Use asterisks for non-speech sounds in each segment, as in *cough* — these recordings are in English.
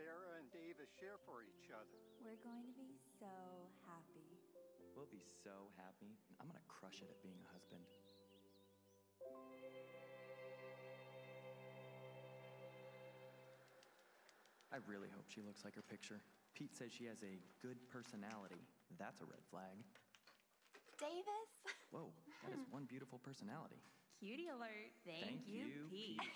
Sarah and Davis share for each other. We're going to be so happy. We'll be so happy. I'm gonna crush it at being a husband. I really hope she looks like her picture. Pete says she has a good personality. That's a red flag. Davis? Whoa, that is *laughs* one beautiful personality. Cutie alert. Thank, Thank you, you, Pete. *laughs*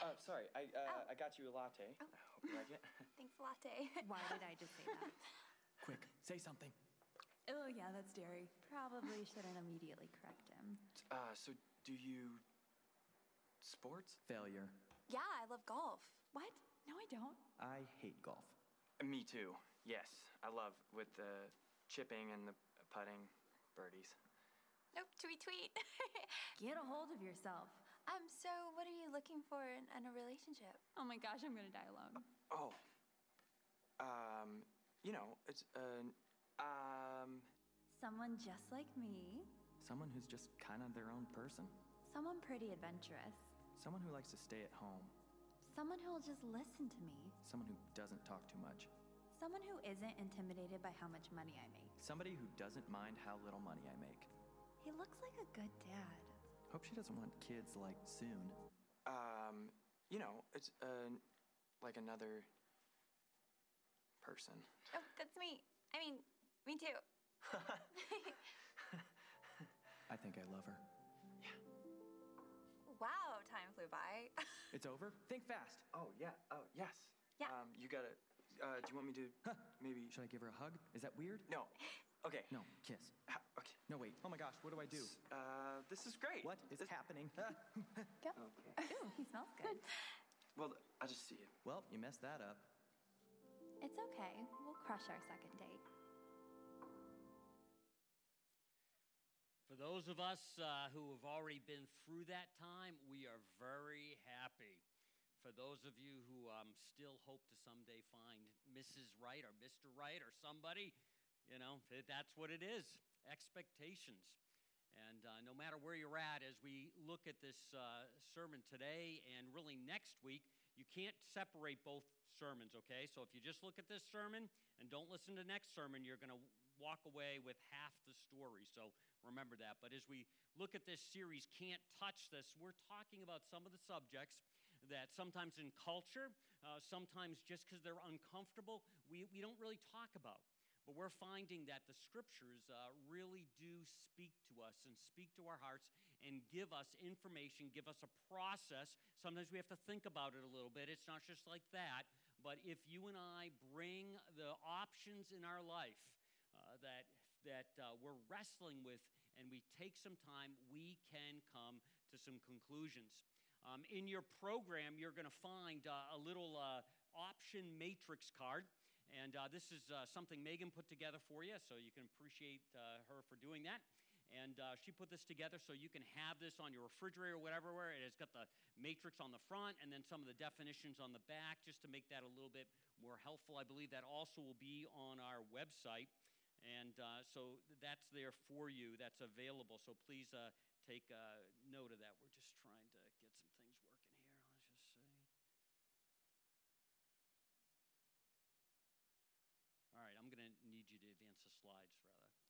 Uh, sorry, I uh, I got you a latte. I hope you like it. *laughs* *laughs* Thanks, latte. Why did I just say that? Quick, say something. oh, yeah, that's dairy. Probably shouldn't immediately correct him. Uh, so do you sports? Failure. yeah, I love golf. What? No, I don't. I hate golf. Me too. Yes, I love with the chipping and the putting, birdies. Nope, tweet tweet. *laughs* Get a hold of yourself. um, so what are you looking for in, in a relationship? Oh my gosh, I'm gonna die alone. Oh. Um, you know, it's uh, um, Someone just like me. someone who's just kind of their own person. Someone pretty adventurous. Someone who likes to stay at home. Someone who'll just listen to me. Someone who doesn't talk too much. Someone who isn't intimidated by how much money I make. Somebody who doesn't mind how little money I make. He looks like a good dad. Hope she doesn't want kids like soon. Um, you know, it's uh, like another person. Oh, that's me. I mean, me too. *laughs* I think I love her. Yeah. Wow, time flew by. *laughs* It's over? Think fast. Oh, yeah. Oh, yes. Yeah. Um, you gotta. Uh, do you want me to maybe. Should I give her a hug? Is that weird? No. *laughs* Okay. No, kiss. Okay. No, wait. Oh my gosh, what do I do? Uh, this is great. What is happening? *laughs* Go. Okay. Ooh, he smells good. well, I'll just see it. Well, you messed that up. It's okay. We'll crush our second date. For those of us uh, who have already been through that time, we are very happy. For those of you who um, still hope to someday find Mrs. Right or Mr. Right or somebody, you know, that's what it is expectations. And uh, no matter where you're at, as we look at this uh, sermon today and really next week, you can't separate both sermons, okay? So if you just look at this sermon and don't listen to next sermon, you're going to walk away with half the story. So remember that. But as we look at this series, Can't Touch This, we're talking about some of the subjects that sometimes in culture, uh, sometimes just because they're uncomfortable, we, we don't really talk about. But we're finding that the scriptures uh, really do speak to us and speak to our hearts and give us information, give us a process. Sometimes we have to think about it a little bit. It's not just like that. But if you and I bring the options in our life, uh, that that uh, we're wrestling with, and we take some time, we can come to some conclusions. Um, in your program, you're going to find uh, a little uh, option matrix card. And uh, this is uh, something Megan put together for you, so you can appreciate uh, her for doing that. And uh, she put this together so you can have this on your refrigerator or whatever, where it has got the matrix on the front and then some of the definitions on the back, just to make that a little bit more helpful. I believe that also will be on our website. And uh, so that's there for you, that's available. So please uh, take note of that. We're just trying to get some things working here, let's just say. All right, I'm going to need you to advance the slides rather than me.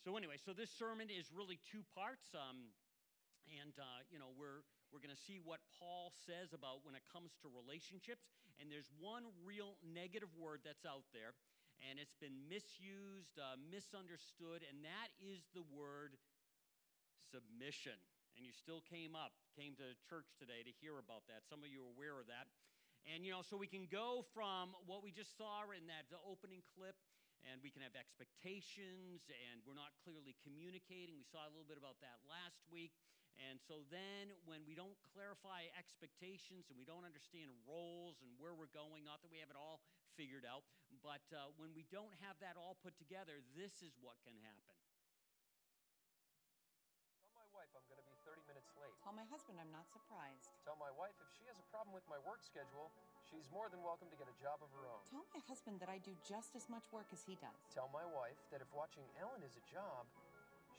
So, anyway, so this sermon is really two parts. Um, and, uh, you know, we're, we're going to see what Paul says about when it comes to relationships. And there's one real negative word that's out there, and it's been misused, uh, misunderstood, and that is the word submission. And you still came up, came to church today to hear about that. Some of you are aware of that. And, you know, so we can go from what we just saw in that the opening clip, and we can have expectations, and we're not clearly communicating. We saw a little bit about that last week. And so then when we don't clarify expectations and we don't understand roles and where we're going, not that we have it all figured out, but uh, when we don't have that all put together, this is what can happen. Tell my wife I'm going to be 30 minutes late. Tell my husband I'm not surprised. Tell my wife if she has a problem with my work schedule, she's more than welcome to get a job of her own. Tell my husband that I do just as much work as he does. Tell my wife that if watching Ellen is a job,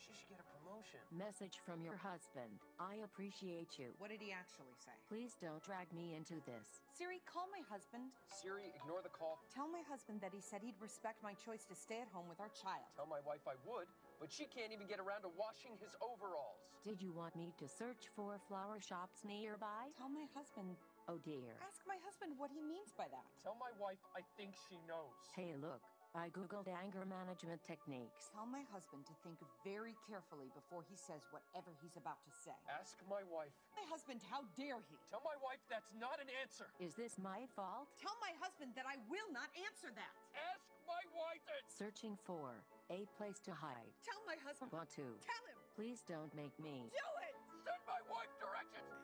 She should get a promotion. Message from your husband. I appreciate you. What did he actually say? Please don't drag me into this. Siri, call my husband. Siri, ignore the call. Tell my husband that he said he'd respect my choice to stay at home with our child. Tell my wife I would, but she can't even get around to washing his overalls. Did you want me to search for flower shops nearby? Tell my husband. Oh dear. Ask my husband what he means by that. Tell my wife I think she knows. Hey, look. I googled anger management techniques. Tell my husband to think very carefully before he says whatever he's about to say. Ask my wife. My husband, how dare he? Tell my wife that's not an answer. Is this my fault? Tell my husband that I will not answer that. Ask my wife that. Searching for a place to hide. Tell my husband. Want to? Tell him. Please don't make me. Do it. Send my wife directions.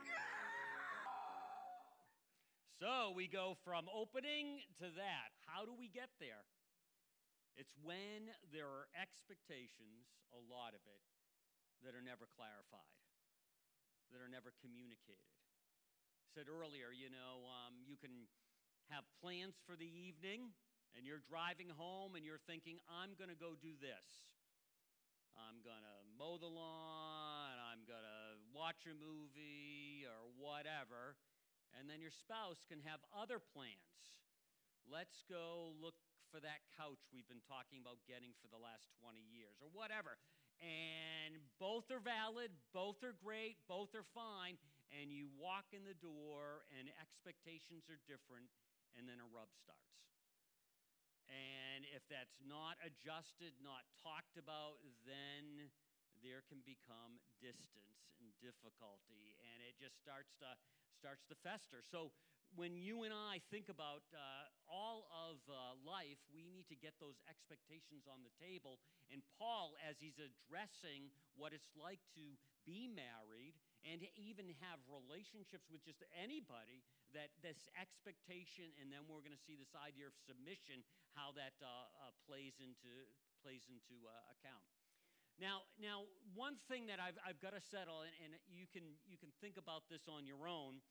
So we go from opening to that. How do we get there? It's when there are expectations, a lot of it, that are never clarified, that are never communicated. I said earlier, you know, um, you can have plans for the evening, and you're driving home and you're thinking, I'm going to go do this. I'm going to mow the lawn, I'm going to watch a movie, or whatever. And then your spouse can have other plans. Let's go look for that couch we've been talking about getting for the last 20 years or whatever. And both are valid, both are great, both are fine. And you walk in the door and expectations are different, and then a rub starts. And if that's not adjusted, not talked about, then there can become distance and difficulty, and it just starts to starts to fester. So when you and I think about uh, all of uh, life, we need to get those expectations on the table. And Paul, as he's addressing what it's like to be married and even have relationships with just anybody, that this expectation, and then we're going to see this idea of submission, how that uh, uh plays into plays into uh, account. Now, now, one thing that I've, I've got to settle, and, and you can you can think about this on your own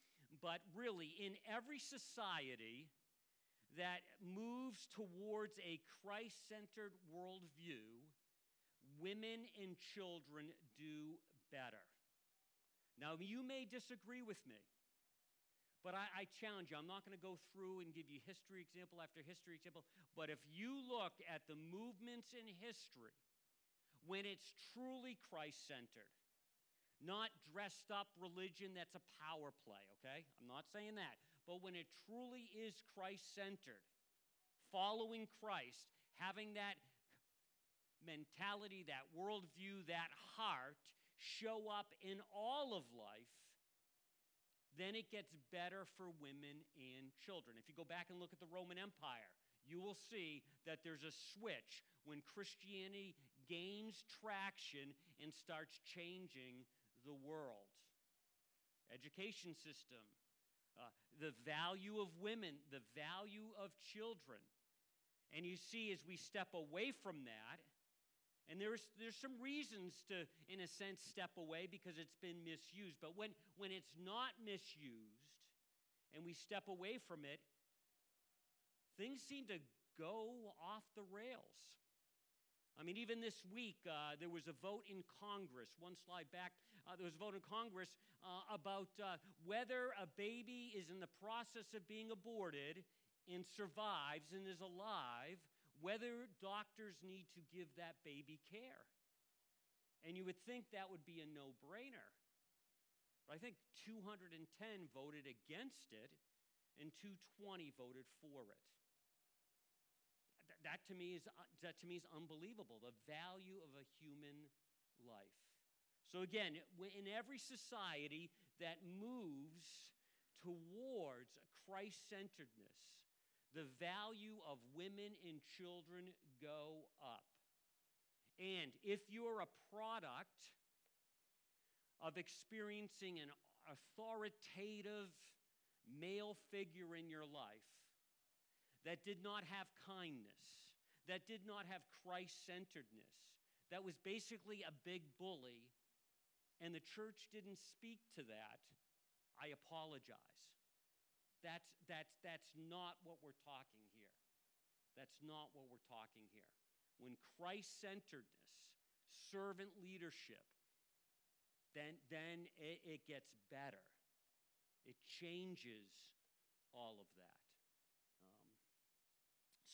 but really, in every society that moves towards a Christ centered worldview, women and children do better. Now, you may disagree with me, but I, I challenge you. I'm not going to go through and give you history example after history example, but if you look at the movements in history, when it's truly Christ centered, not dressed up religion that's a power play, okay? I'm not saying that. But when it truly is Christ centered, following Christ, having that mentality, that worldview, that heart show up in all of life, then it gets better for women and children. If you go back and look at the Roman Empire, you will see that there's a switch when Christianity gains traction and starts changing the world. Education system, uh, the value of women, the value of children. And you see, as we step away from that, and there's, there's some reasons to, in a sense, step away because it's been misused. But when, when it's not misused and we step away from it, things seem to go off the rails. I mean, even this week, uh, there was a vote in Congress. One slide back, uh, there was a vote in Congress uh, about uh, whether a baby is in the process of being aborted and survives and is alive, whether doctors need to give that baby care. And you would think that would be a no brainer. But I think 210 voted against it, and 220 voted for it that to me is uh, that to me is unbelievable the value of a human life. So again in every society that moves towards christ-centeredness the value of women and children go up. And if you're a product of experiencing an authoritative male figure in your life that did not have kindness, that did not have Christ centeredness, that was basically a big bully, and the church didn't speak to that, I apologize. That's, that's, that's not what we're talking here. That's not what we're talking here. When Christ centeredness servant leadership, then, then it, it gets better. It changes all of that.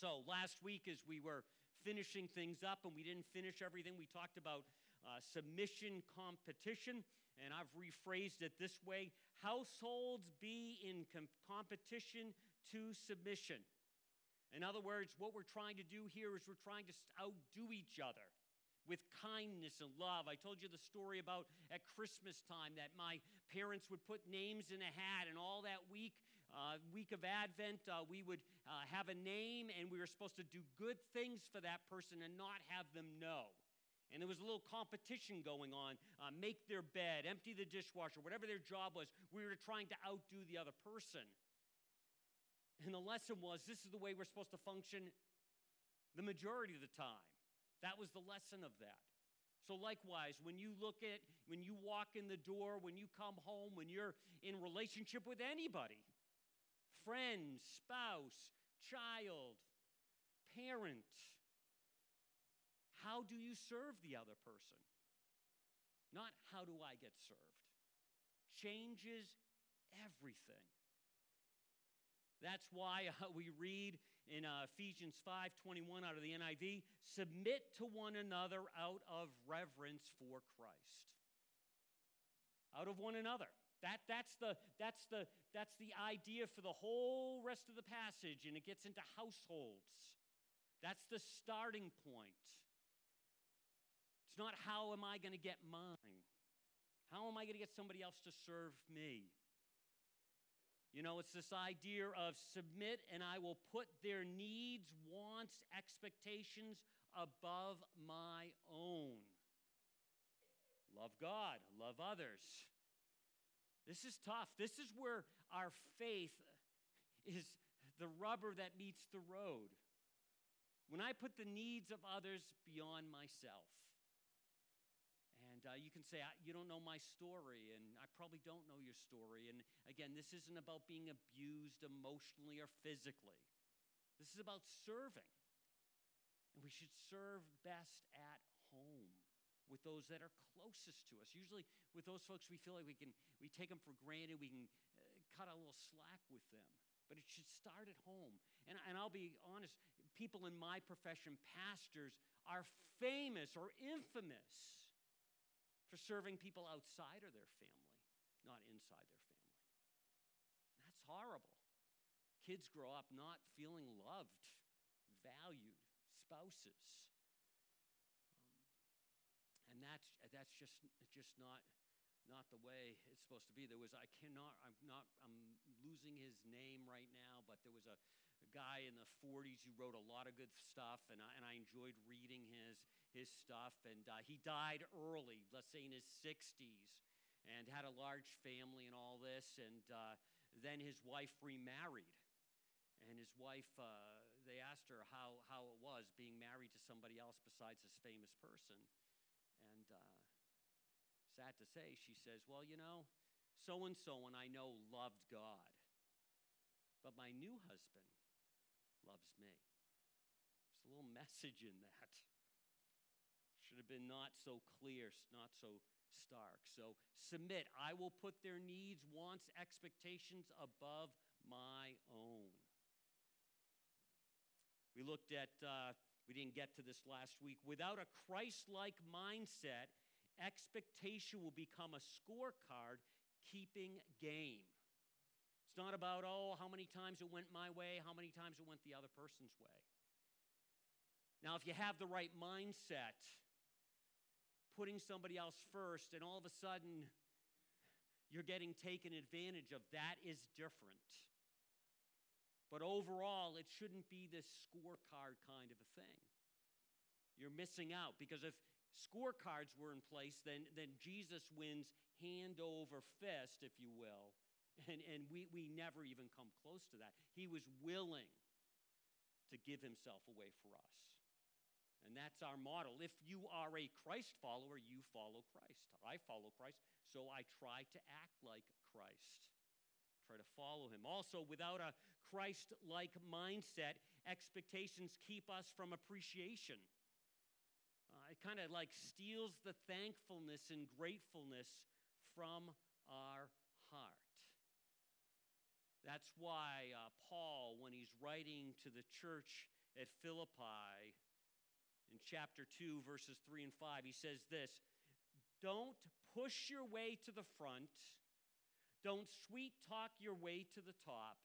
So, last week, as we were finishing things up and we didn't finish everything, we talked about uh, submission competition. And I've rephrased it this way households be in com- competition to submission. In other words, what we're trying to do here is we're trying to outdo each other with kindness and love. I told you the story about at Christmas time that my parents would put names in a hat, and all that week, uh, week of Advent, uh, we would uh, have a name, and we were supposed to do good things for that person and not have them know. And there was a little competition going on uh, make their bed, empty the dishwasher, whatever their job was. We were trying to outdo the other person. And the lesson was this is the way we're supposed to function the majority of the time. That was the lesson of that. So, likewise, when you look at, when you walk in the door, when you come home, when you're in relationship with anybody friend, spouse, child, parent how do you serve the other person? Not how do I get served? Changes everything. That's why *laughs* uh, we read in uh, Ephesians 5:21 out of the NIV, submit to one another out of reverence for Christ. Out of one another. That, that's, the, that's, the, that's the idea for the whole rest of the passage, and it gets into households. That's the starting point. It's not how am I going to get mine? How am I going to get somebody else to serve me? You know, it's this idea of submit and I will put their needs, wants, expectations above my own. Love God, love others. This is tough. This is where our faith is the rubber that meets the road. When I put the needs of others beyond myself, and uh, you can say, You don't know my story, and I probably don't know your story. And again, this isn't about being abused emotionally or physically, this is about serving. And we should serve best at with those that are closest to us. Usually, with those folks, we feel like we can we take them for granted. We can uh, cut a little slack with them. But it should start at home. And, and I'll be honest, people in my profession, pastors, are famous or infamous for serving people outside of their family, not inside their family. That's horrible. Kids grow up not feeling loved, valued, spouses. That's, that's just, just not, not the way it's supposed to be. There was, I cannot, I'm not, I'm losing his name right now, but there was a, a guy in the 40s who wrote a lot of good stuff, and I, and I enjoyed reading his his stuff. And uh, he died early, let's say in his 60s, and had a large family and all this. And uh, then his wife remarried. And his wife, uh, they asked her how, how it was being married to somebody else besides this famous person. Sad to say, she says, Well, you know, so and so and I know loved God, but my new husband loves me. There's a little message in that should have been not so clear, not so stark. So submit. I will put their needs, wants, expectations above my own. We looked at, uh, we didn't get to this last week. Without a Christ like mindset, expectation will become a scorecard keeping game. It's not about, oh, how many times it went my way, how many times it went the other person's way. Now, if you have the right mindset, putting somebody else first, and all of a sudden you're getting taken advantage of. That is different. But overall, it shouldn't be this scorecard kind of a thing. You're missing out because if scorecards were in place, then, then Jesus wins hand over fist, if you will. *laughs* And, and we, we never even come close to that. He was willing to give himself away for us. And that's our model. If you are a Christ follower, you follow Christ. I follow Christ, so I try to act like Christ. Try to follow him. Also, without a Christ like mindset, expectations keep us from appreciation. Kind of like steals the thankfulness and gratefulness from our heart. That's why uh, Paul, when he's writing to the church at Philippi in chapter 2, verses 3 and 5, he says this Don't push your way to the front, don't sweet talk your way to the top.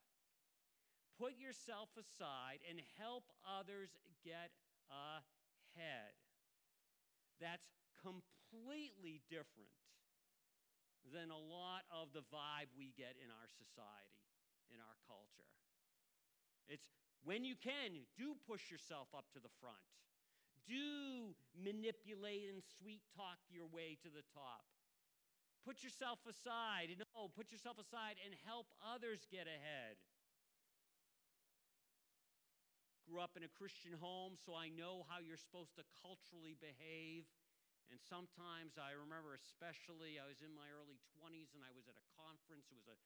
Put yourself aside and help others get ahead. That's completely different than a lot of the vibe we get in our society, in our culture. It's when you can, do push yourself up to the front. Do manipulate and sweet talk your way to the top. Put yourself aside. No, put yourself aside and help others get ahead grew up in a Christian home, so I know how you're supposed to culturally behave. And sometimes I remember, especially, I was in my early 20s and I was at a conference. It was a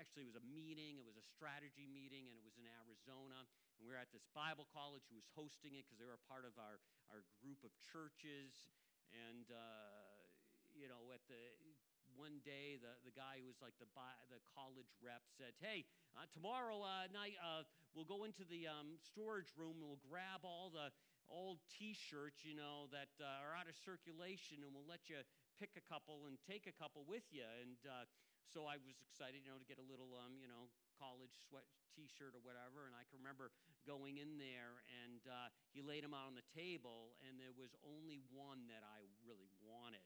actually, it was a meeting, it was a strategy meeting, and it was in Arizona. And we were at this Bible college who was hosting it because they were a part of our, our group of churches. And, uh, you know, at the one day, the, the guy who was like the, the college rep said, Hey, uh, tomorrow uh, night uh, we'll go into the um, storage room and we'll grab all the old t shirts, you know, that uh, are out of circulation and we'll let you pick a couple and take a couple with you. And uh, so I was excited, you know, to get a little, um, you know, college sweat t shirt or whatever. And I can remember going in there and uh, he laid them out on the table, and there was only one that I really wanted.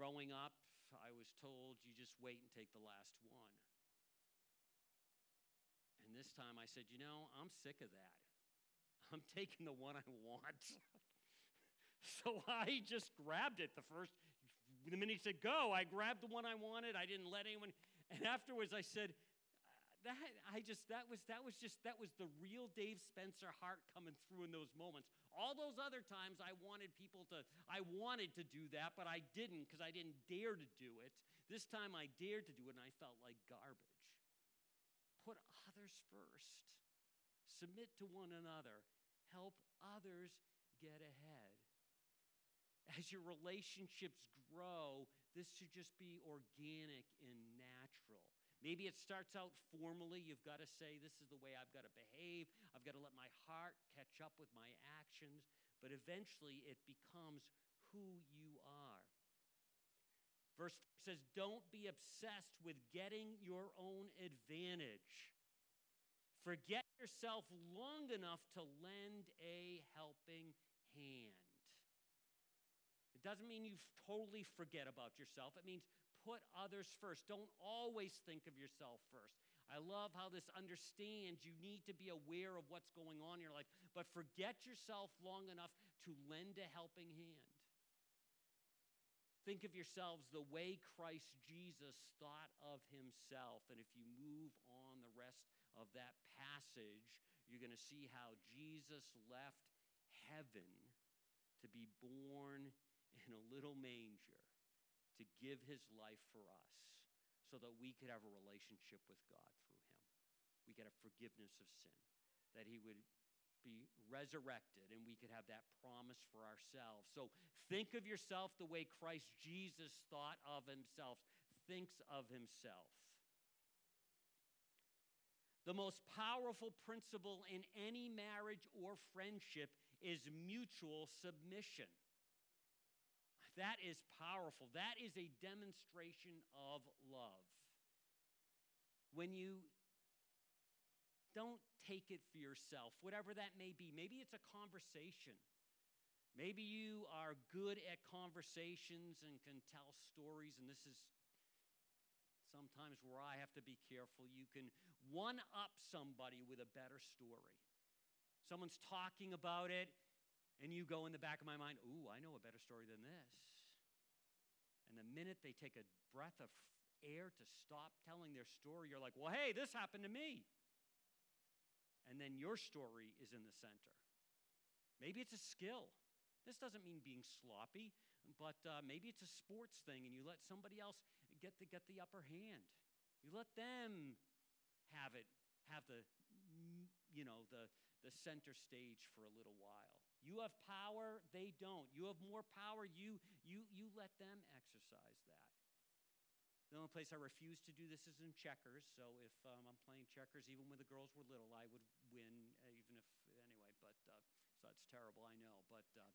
Growing up, I was told you just wait and take the last one. And this time I said, you know, I'm sick of that. I'm *laughs* taking the one I want. *laughs* so I just grabbed it the first, the minute he said go, I grabbed the one I wanted. I didn't let anyone. And afterwards I said, that I just that was that was just that was the real Dave Spencer heart coming through in those moments. All those other times I wanted people to I wanted to do that, but I didn't because I didn't dare to do it. This time I dared to do it and I felt like garbage. Put others first. Submit to one another. Help others get ahead. As your relationships grow, this should just be organic and natural. Maybe it starts out formally. You've got to say, This is the way I've got to behave. I've got to let my heart catch up with my actions. But eventually, it becomes who you are. Verse 4 says, Don't be obsessed with getting your own advantage. Forget yourself long enough to lend a helping hand. It doesn't mean you totally forget about yourself. It means put others first. Don't always think of yourself first. I love how this understands you need to be aware of what's going on in your life, but forget yourself long enough to lend a helping hand. Think of yourselves the way Christ Jesus thought of himself. And if you move on the rest of that passage, you're going to see how Jesus left heaven to be born in a little manger to give his life for us so that we could have a relationship with God through him. We could have forgiveness of sin, that he would be resurrected and we could have that promise for ourselves. So think of yourself the way Christ Jesus thought of himself, thinks of himself. The most powerful principle in any marriage or friendship is mutual submission. That is powerful. That is a demonstration of love. When you don't take it for yourself, whatever that may be, maybe it's a conversation. Maybe you are good at conversations and can tell stories, and this is sometimes where I have to be careful. You can one up somebody with a better story. Someone's talking about it, and you go in the back of my mind, Ooh, I know a better story than this. And the minute they take a breath of air to stop telling their story, you're like, well, hey, this happened to me. And then your story is in the center. Maybe it's a skill. This doesn't mean being sloppy, but uh, maybe it's a sports thing and you let somebody else get the, get the upper hand. You let them have it, have the, you know, the, the center stage for a little while. You have power, they don't. You have more power, you, you, you let them exercise that. The only place I refuse to do this is in checkers. So if um, I'm playing checkers, even when the girls were little, I would win, uh, even if, anyway, but uh, so that's terrible, I know. But uh,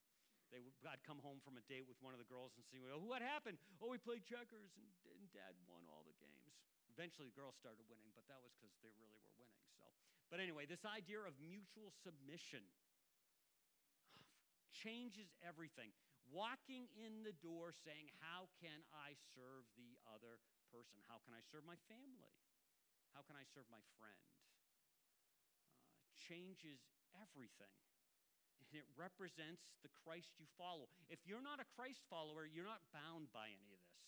they would, I'd come home from a date with one of the girls and see, oh, what happened? Oh, we played checkers and, and dad won all the games. Eventually, the girls started winning, but that was because they really were winning. So, but anyway, this idea of mutual submission changes everything. Walking in the door saying, How can I serve the other person? How can I serve my family? How can I serve my friend? Uh, changes everything. And it represents the Christ you follow. If you're not a Christ follower, you're not bound by any of this.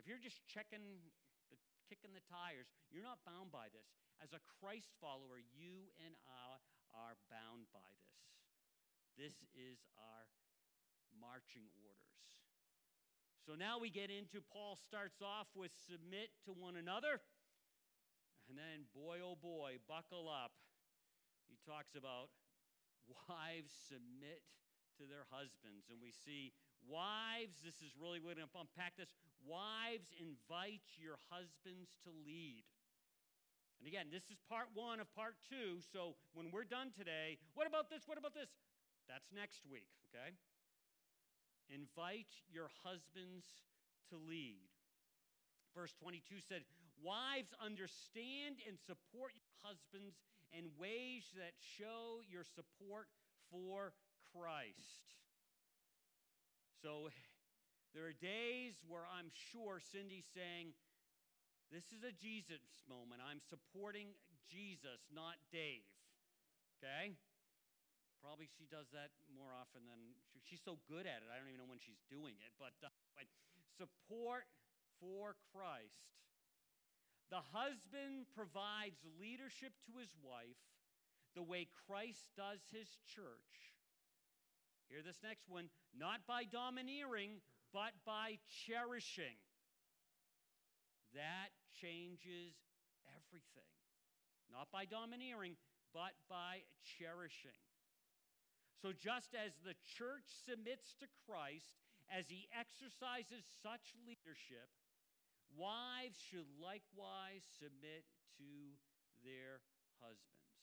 If you're just checking the kicking the tires, you're not bound by this. As a Christ follower, you and I are bound by this. Is our marching orders. So now we get into Paul starts off with submit to one another. And then, boy, oh boy, buckle up. He talks about wives submit to their husbands. And we see wives, this is really, we're going to unpack this. Wives, invite your husbands to lead. And again, this is part one of part two. So when we're done today, what about this? What about this? That's next week, okay? Invite your husbands to lead. Verse 22 said, Wives, understand and support your husbands in ways that show your support for Christ. So there are days where I'm sure Cindy's saying, This is a Jesus moment. I'm supporting Jesus, not Dave. Okay? Probably she does that more often than she, she's so good at it. I don't even know when she's doing it. But, uh, but support for Christ. The husband provides leadership to his wife the way Christ does his church. Hear this next one not by domineering, but by cherishing. That changes everything. Not by domineering, but by cherishing. So, just as the church submits to Christ as he exercises such leadership, wives should likewise submit to their husbands.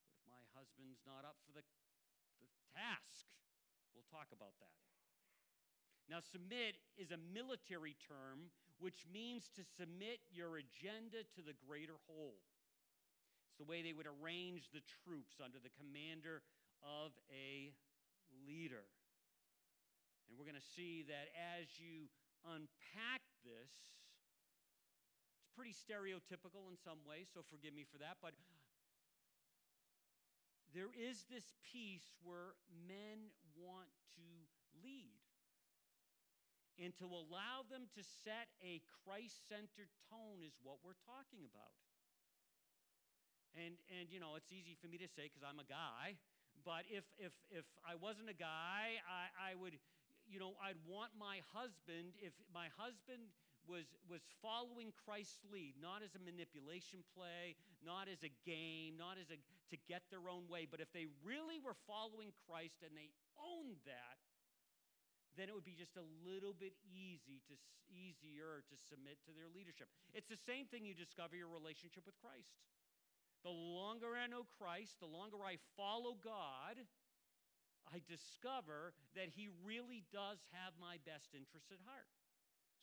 What if my husband's not up for the, the task? We'll talk about that. Now, submit is a military term which means to submit your agenda to the greater whole. It's the way they would arrange the troops under the commander of a leader. And we're going to see that as you unpack this, it's pretty stereotypical in some ways, so forgive me for that, but there is this piece where men want to lead and to allow them to set a Christ centered tone is what we're talking about. And, and you know, it's easy for me to say because I'm a guy, but if, if, if I wasn't a guy, I, I would, you know, I'd want my husband, if my husband was, was following Christ's lead, not as a manipulation play, not as a game, not as a to get their own way, but if they really were following Christ and they owned that, then it would be just a little bit easy to easier to submit to their leadership. It's the same thing you discover your relationship with Christ. The longer I know Christ, the longer I follow God, I discover that He really does have my best interest at heart.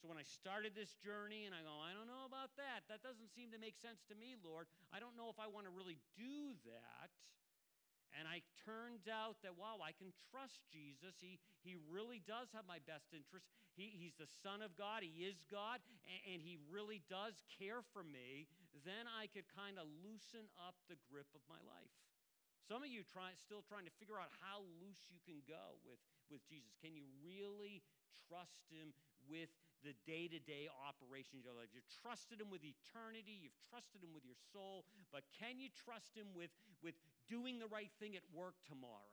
So when I started this journey and I go, I don't know about that. That doesn't seem to make sense to me, Lord. I don't know if I want to really do that. And I turned out that, wow, I can trust Jesus. He, he really does have my best interest. He, he's the Son of God, He is God, and, and He really does care for me. Then I could kind of loosen up the grip of my life. Some of you try, still trying to figure out how loose you can go with, with Jesus. Can you really trust Him with the day to day operations of your life? You've trusted Him with eternity, you've trusted Him with your soul, but can you trust Him with, with doing the right thing at work tomorrow?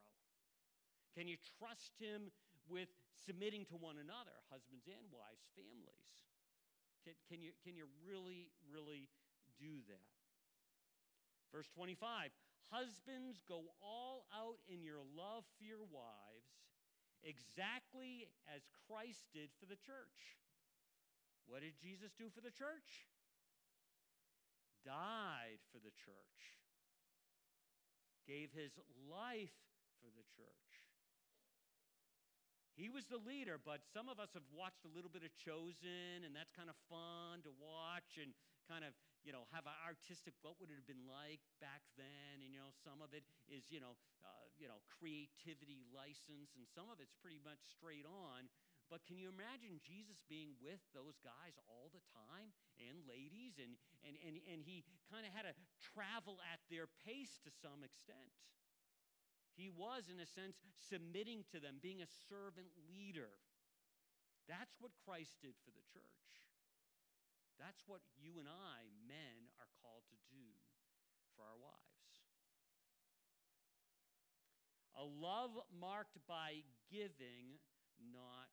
Can you trust Him with submitting to one another, husbands and wives, families? Can, can, you, can you really, really do that. Verse 25 Husbands, go all out in your love for your wives, exactly as Christ did for the church. What did Jesus do for the church? Died for the church, gave his life for the church. He was the leader, but some of us have watched a little bit of Chosen, and that's kind of fun to watch and kind of, you know, have an artistic, what would it have been like back then? And, you know, some of it is, you know, uh, you know, creativity license, and some of it's pretty much straight on. But can you imagine Jesus being with those guys all the time and ladies? And, and, and, and he kind of had to travel at their pace to some extent. He was, in a sense, submitting to them, being a servant leader. That's what Christ did for the church. That's what you and I, men, are called to do for our wives. A love marked by giving, not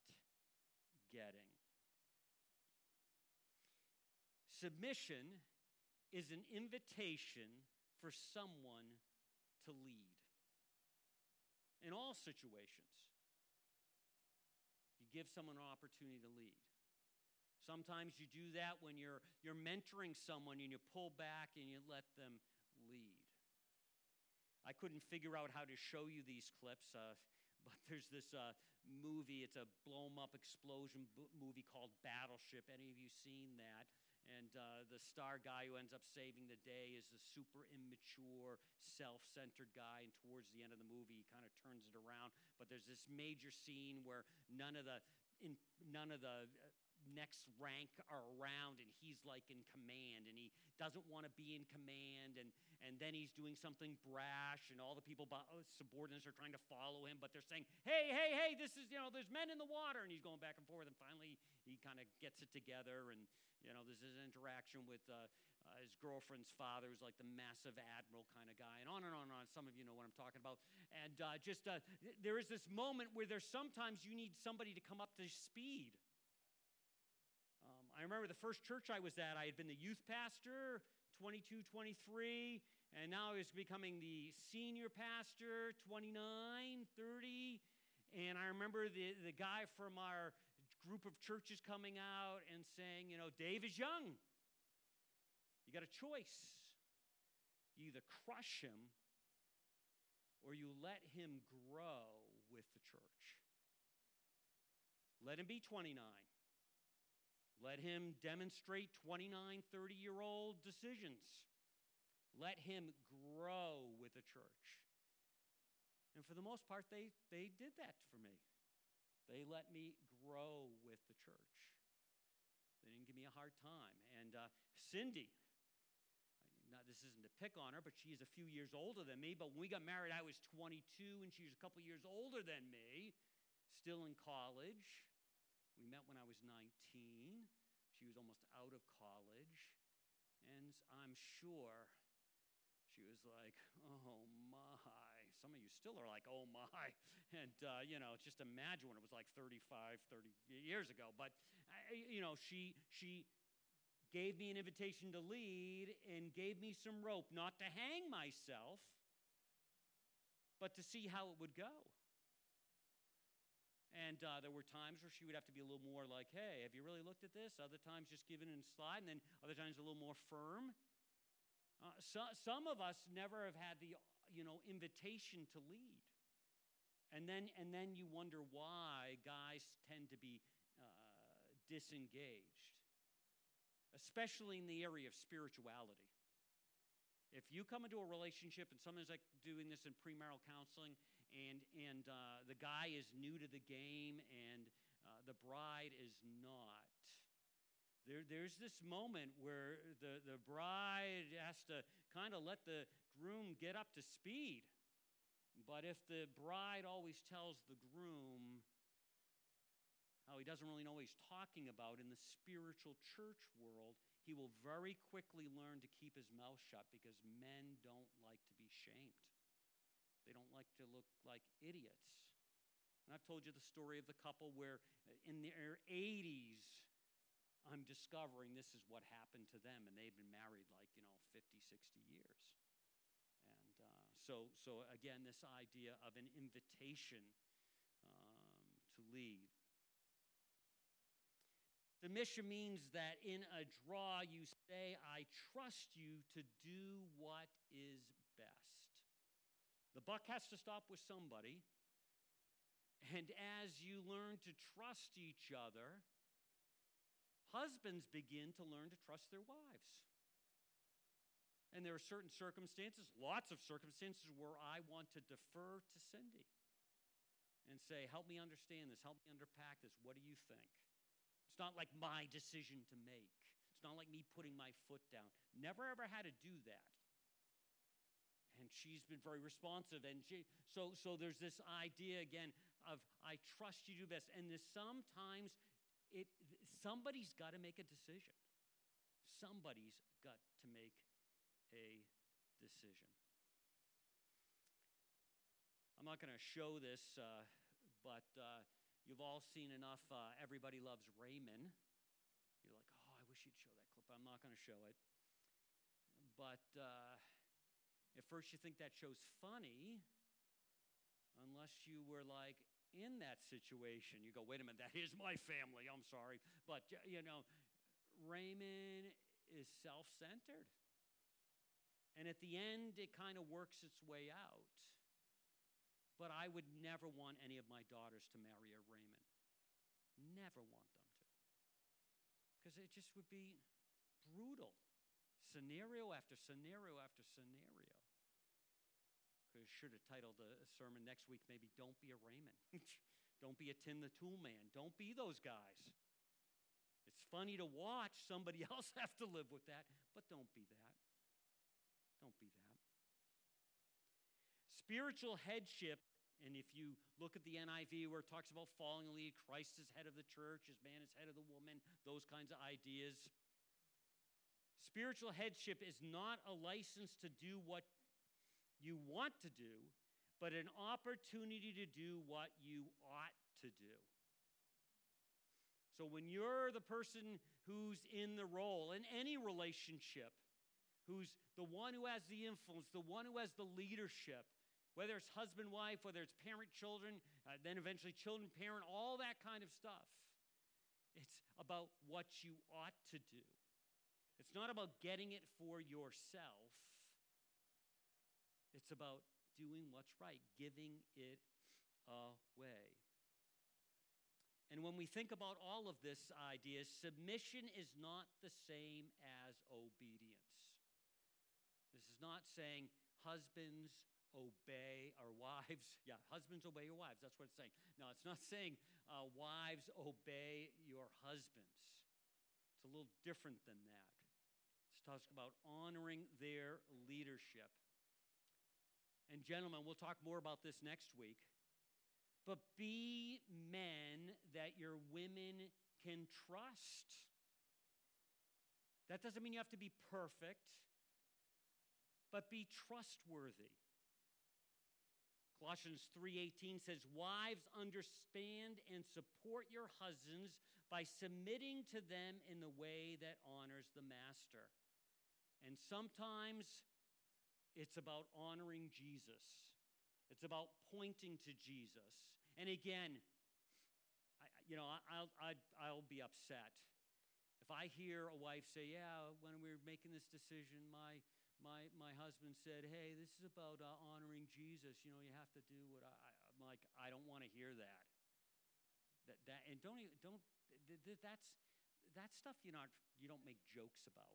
getting. Submission is an invitation for someone to lead in all situations. You give someone an opportunity to lead. Sometimes you do that when you're, you're mentoring someone and you pull back and you let them lead. I couldn't figure out how to show you these clips, uh, *laughs* but there's this uh, movie. It's a blown up explosion movie called Battleship. Any of you seen that? And uh, the star guy who ends up saving the day is a super immature, self centered guy. And towards the end of the movie, he kind of turns it around. But there's this major scene where none of the in, none of the uh, next rank around and he's like in command and he doesn't want to be in command and, and then he's doing something brash and all the people uh, subordinates are trying to follow him but they're saying hey hey hey this is you know there's men in the water and he's going back and forth and finally he kind of gets it together and you know, there's this interaction with uh, uh, his girlfriend's father, who's like the massive admiral kind of guy, and on and on and on. Some of you know what I'm talking about. And uh, just uh, there is this moment where there's sometimes you need somebody to come up to speed. I remember the first church I was at, I had been the youth pastor, 22, 23, and now I was becoming the senior pastor, 29, 30. And I remember the, the guy from our group of churches coming out and saying, you know, Dave is young. You got a choice. You either crush him or you let him grow with the church. Let him be 29. Let him demonstrate 29, 30 year old decisions. Let him grow with the church. And for the most part, they, they did that for me. They let me grow with the church. They didn't give me a hard time. And uh, Cindy, this isn't to pick on her, but she's a few years older than me. But when we got married, I was 22, and she was a couple years older than me, still in college. We met when I was 19. She was almost out of college. And I'm sure she was like, oh my. Some of you still are like, oh my. *laughs* And, uh, you know, just imagine when it was like 35, 30 years ago. But, you know, she, she gave me an invitation to lead and gave me some rope, not to hang myself, but to see how it would go. And uh, there were times where she would have to be a little more like, hey, have you really looked at this? Other times just giving and slide, and then other times a little more firm. Uh, so, some of us never have had the you know, invitation to lead. And then, and then you wonder why guys tend to be uh, disengaged, especially in the area of spirituality. If you come into a relationship and someone's like doing this in premarital counseling, and, and uh, the guy is new to the game and uh, the bride is not, there, there's this moment where the, the bride has to kind of let the groom get up to speed. But if the bride always tells the groom how he doesn't really know what he's talking about in the spiritual church world, he will very quickly learn to keep his mouth shut because men don't like to be shamed. They don't like to look like idiots. And I've told you the story of the couple where in their 80s, I'm discovering this is what happened to them, and they've been married like, you know, 50, 60 years. And uh, so, so, again, this idea of an invitation um, to lead. Submission means that in a draw you say, I trust you to do what is. The buck has to stop with somebody. And as you learn to trust each other, husbands begin to learn to trust their wives. And there are certain circumstances, lots of circumstances, where I want to defer to Cindy and say, Help me understand this, help me unpack this. What do you think? It's not like my decision to make. It's not like me putting my foot down. Never ever had to do that. And she's been very responsive. And she, so, so there's this idea again of I trust you do best. And this sometimes it somebody's got to make a decision. Somebody's got to make a decision. I'm not going to show this, uh, but uh, You've all seen enough uh, Everybody Loves Raymond. You're like, oh, I wish you'd show that clip. I'm not going to show it. But uh, at first you think that show's funny, unless you were like in that situation. You go, wait a minute, that is my family. I'm sorry. But, you know, Raymond is self centered. And at the end, it kind of works its way out. But I would never want any of my daughters to marry a Raymond. Never want them to. Because it just would be brutal. Scenario after scenario after scenario. Because should have titled the sermon next week maybe Don't Be a Raymond. *laughs* Don't be a Tim the Tool Man. Don't be those guys. It's funny to watch somebody *laughs* else have to live with that, but don't be that. Don't be that. Spiritual headship and if you look at the NIV where it talks about falling lead, Christ is head of the church, his man is head of the woman, those kinds of ideas. Spiritual headship is not a license to do what you want to do, but an opportunity to do what you ought to do. So when you're the person who's in the role in any relationship, who's the one who has the influence, the one who has the leadership, whether it's husband, wife, whether it's parent, children, uh, then eventually children, parent, all that kind of stuff. It's about what you ought to do. It's not about getting it for yourself, it's about doing what's right, giving it away. And when we think about all of this idea, submission is not the same as obedience. This is not saying, husbands, obey our wives. *laughs* Yeah, husbands obey your wives. That's what it's saying. No, it's not saying uh, wives obey your husbands. It's a little different than that. It's talking about honoring their leadership. And, gentlemen, we'll talk more about this next week. But be men that your women can trust. That doesn't mean you have to be perfect, but be trustworthy. Colossians 3:18 says, "Wives, understand and support your husbands by submitting to them in the way that honors the master." And sometimes it's about honoring Jesus. It's about pointing to Jesus. And again, I, you know, I'll, I'll, I'll be upset if I hear a wife say, "Yeah, when we were making this decision, my my, my husband said, Hey, this is about uh, honoring Jesus. You know, you have to do what I, I'm like, I don't want to hear that. That, that and don't, don't, that's, that stuff you're not, you don't make jokes about.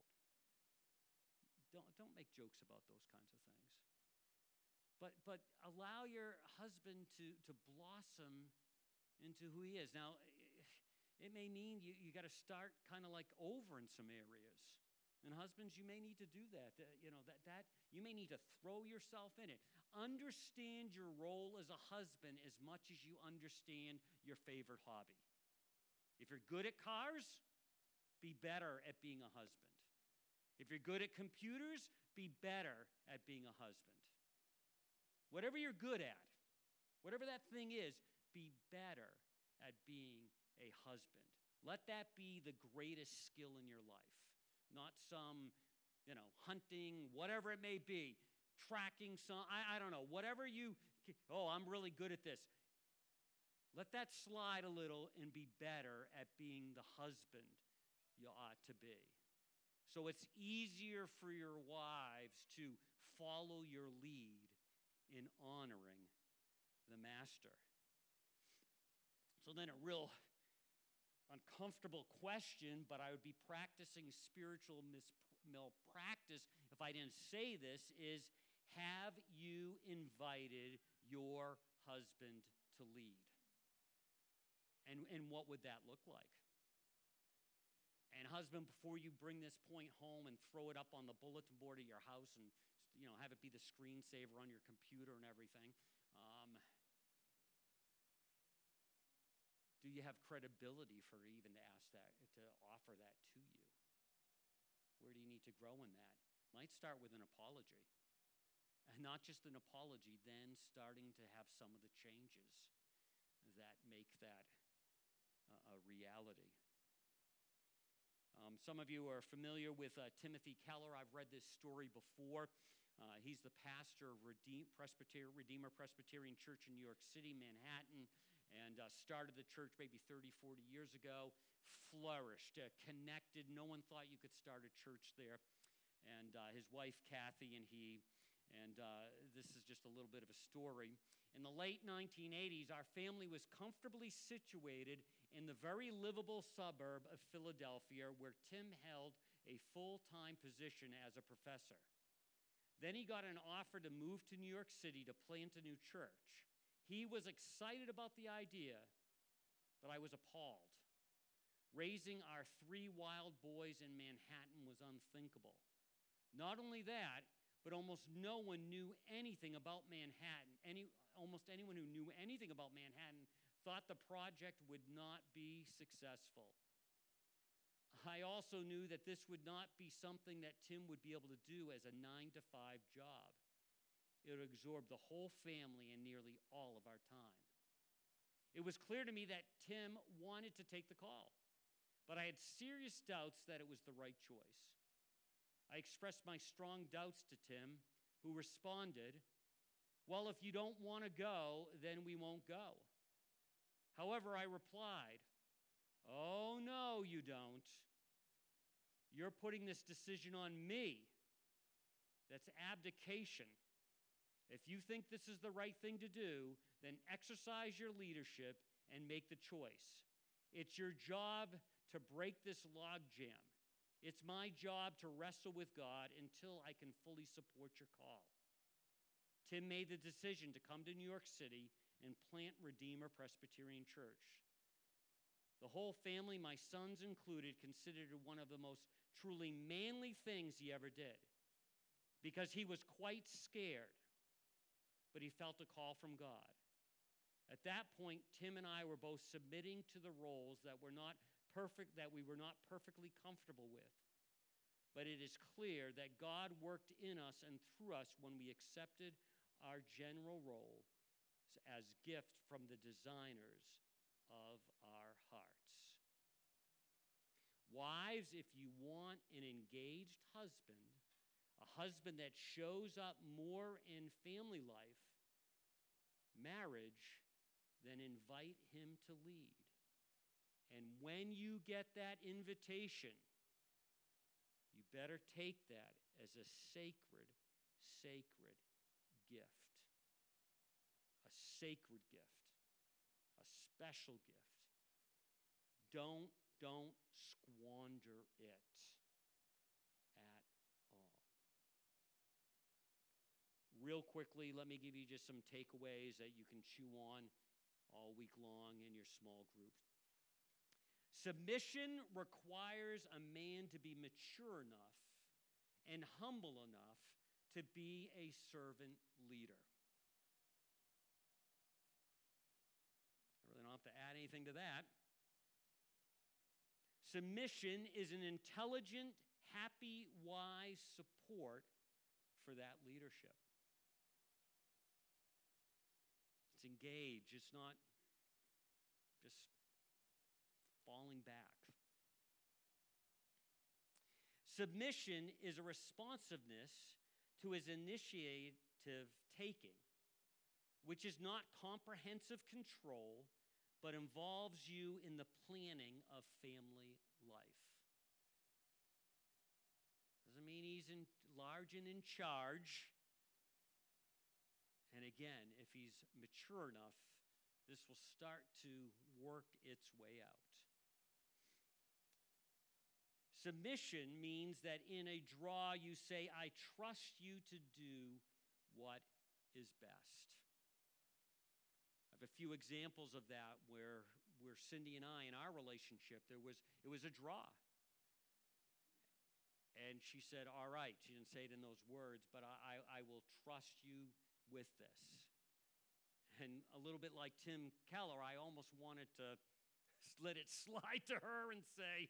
Don't, don't make jokes about those kinds of things. But, but allow your husband to, to blossom into who he is. Now, it may mean you, you got to start kind of like over in some areas. And husbands, you may need to do that. Uh, you know, that, that you may need to throw yourself in it. Understand your role as a husband as much as you understand your favorite hobby. If you're good at cars, be better at being a husband. If you're good at computers, be better at being a husband. Whatever you're good at, whatever that thing is, be better at being a husband. Let that be the greatest skill in your life, not some, you know, hunting, whatever it may be, tracking some, I, I don't know, whatever you, oh, I'm really good at this. Let that slide a little and be better at being the husband you ought to be. So it's easier for your wives to follow your lead in honoring the master. So then, a real uncomfortable question, but I would be practicing spiritual malpractice if I didn't say this is have you invited your husband to lead? And, and what would that look like? And husband, before you bring this point home and throw it up on the bulletin board of your house and you know have it be the screensaver on your computer and everything, um, do you have credibility for even to ask that, to offer that to you? Where do you need to grow in that? Might start with an apology. And not just an apology, then starting to have some of the changes that make that a reality. Um, some of you are familiar with uh, Timothy Keller. I've read this story before. Uh, he's the pastor of Redeem, Presbyter- Redeemer Presbyterian Church in New York City, Manhattan, and uh, started the church maybe 30, 40 years ago. Flourished, uh, connected. No one thought you could start a church there. And uh, his wife, Kathy, and he, and uh, this is just a little bit of a story. In the late 1980s, our family was comfortably situated in the very livable suburb of Philadelphia where Tim held a full time position as a professor. Then he got an offer to move to New York City to plant a new church. He was excited about the idea, but I was appalled. Raising our three wild boys in Manhattan was unthinkable. Not only that, but almost no one knew anything about Manhattan. Any, almost anyone who knew anything about Manhattan thought the project would not be successful. I also knew that this would not be something that Tim would be able to do as a nine to five job. It would absorb the whole family and nearly all of our time. It was clear to me that Tim wanted to take the call, but I had serious doubts that it was the right choice. I expressed my strong doubts to Tim, who responded, Well, if you don't want to go, then we won't go. However, I replied, Oh, no, you don't. You're putting this decision on me. That's abdication. If you think this is the right thing to do, then exercise your leadership and make the choice. It's your job to break this logjam. It's my job to wrestle with God until I can fully support your call. Tim made the decision to come to New York City and plant Redeemer Presbyterian Church. The whole family, my sons included, considered it one of the most truly manly things he ever did because he was quite scared, but he felt a call from God. At that point, Tim and I were both submitting to the roles that were not perfect, that we were not perfectly comfortable with. But it is clear that God worked in us and through us when we accepted our general role as gift from the designers of our hearts. Wives, if you want an engaged husband, a husband that shows up more in family life, marriage, then invite him to lead. And when you get that invitation, you better take that as a sacred, sacred gift sacred gift, a special gift. Don't, don't squander it at all. Real quickly, let me give you just some takeaways that you can chew on all week long in your small group. Submission requires a man to be mature enough and humble enough to be a servant leader. have to add anything to that. Submission is an intelligent, happy, wise support for that leadership. It's engaged, it's not just falling back. Submission is a responsiveness to his initiative taking, which is not comprehensive control, but involves you in the planning of family life. Doesn't mean he's in large and in charge. And again, if he's mature enough, this will start to work its way out. Submission means that in a draw you say, I trust you to do what is best. A few examples of that where, where Cindy and I, in our relationship, there was, it was a draw. And she said, All right. She didn't say it in those words, but I, I, I will trust you with this. And a little bit like Tim Keller, I almost wanted to *laughs* let it slide to her and say,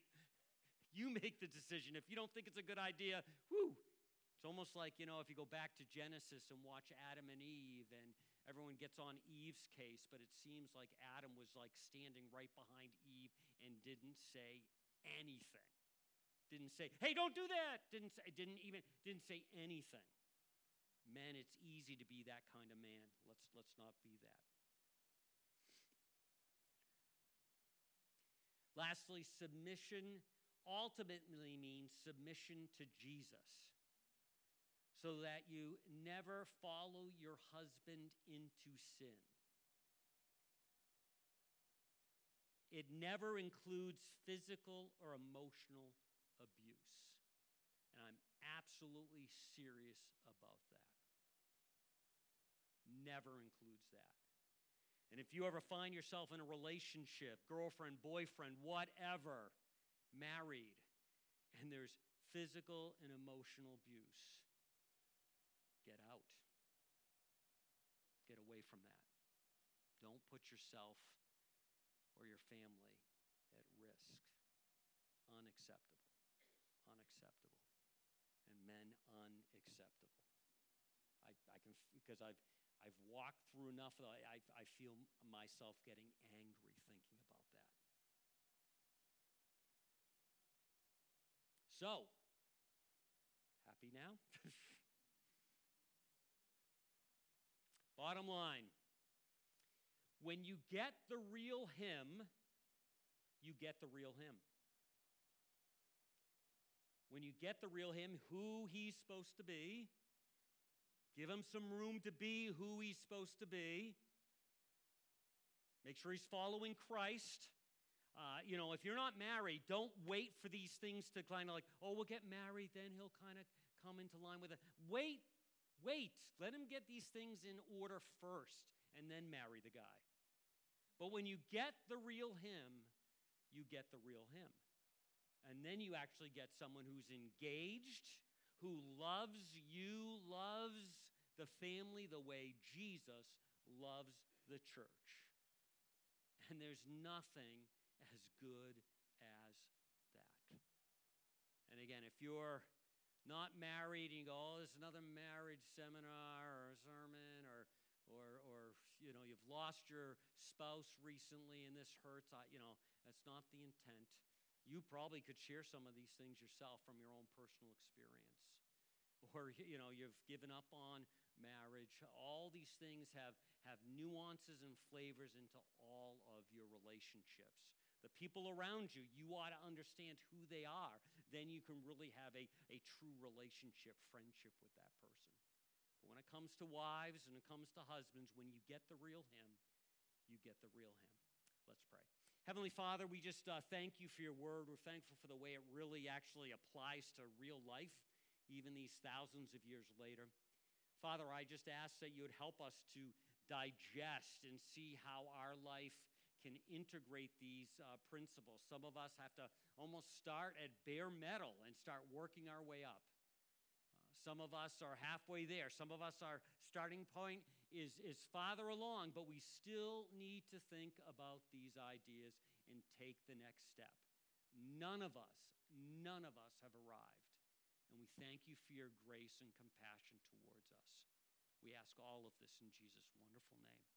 you make the decision. If you don't think it's a good idea, whoo. It's almost like, you know, if you go back to Genesis and watch Adam and Eve, and everyone gets on Eve's case, but it seems like Adam was like standing right behind Eve and didn't say anything. Didn't say, hey, don't do that. Didn't say, didn't even, didn't say anything. Men, it's easy to be that kind of man. Let's, let's not be that. Lastly, submission ultimately means submission to Jesus so that you never follow your husband into sin. It never includes physical or emotional abuse. And I'm absolutely serious about that. Never includes that. And if you ever find yourself in a relationship, girlfriend, boyfriend, whatever, married, and there's physical and emotional abuse, get out. Get away from that. Don't put yourself or your family at risk. Unacceptable. Unacceptable. And men, unacceptable. I, I can, because I've, I've walked through enough, I, I feel myself getting angry thinking about that. So, happy now? *laughs* Bottom line when you get the real him, you get the real him. When you get the real him, who he's supposed to be, give him some room to be who he's supposed to be. Make sure he's following Christ. Uh, you know, if you're not married, don't wait for these things to kind of like, oh, we'll get married, then he'll kind of come into line with it. Wait, wait. Let him get these things in order first and then marry the guy. But when you get the real him, you get the real him. And then you actually get someone who's engaged, who loves you, loves the family the way Jesus loves the church. And there's nothing as good as that. And again, if you're not married and you go, oh, there's another marriage seminar or a sermon or or or you know you've lost your spouse recently and this hurts I, you know that's not the intent. You probably could share some of these things yourself from your own personal experience. Or you know you've given up on marriage. All these things have have nuances and flavors into all of your relationships. The people around you, you ought to understand who they are. Then you can really have a, a true relationship, friendship with that person. But when it comes to wives and it comes to husbands, when you get the real him, you get the real him. Let's pray. Heavenly Father, we just uh, thank you for your word. We're thankful for the way it really actually applies to real life, even these thousands of years later. Father, I just ask that you would help us to digest and see how our life can integrate these uh, principles. Some of us have to almost start at bare metal and start working our way up. Uh, some of us are halfway there. Some of us, our starting point is, is farther along, but we still need to think about these ideas and take the next step. None of us, none of us have arrived. And we thank you for your grace and compassion towards us. We ask all of this in Jesus' wonderful name.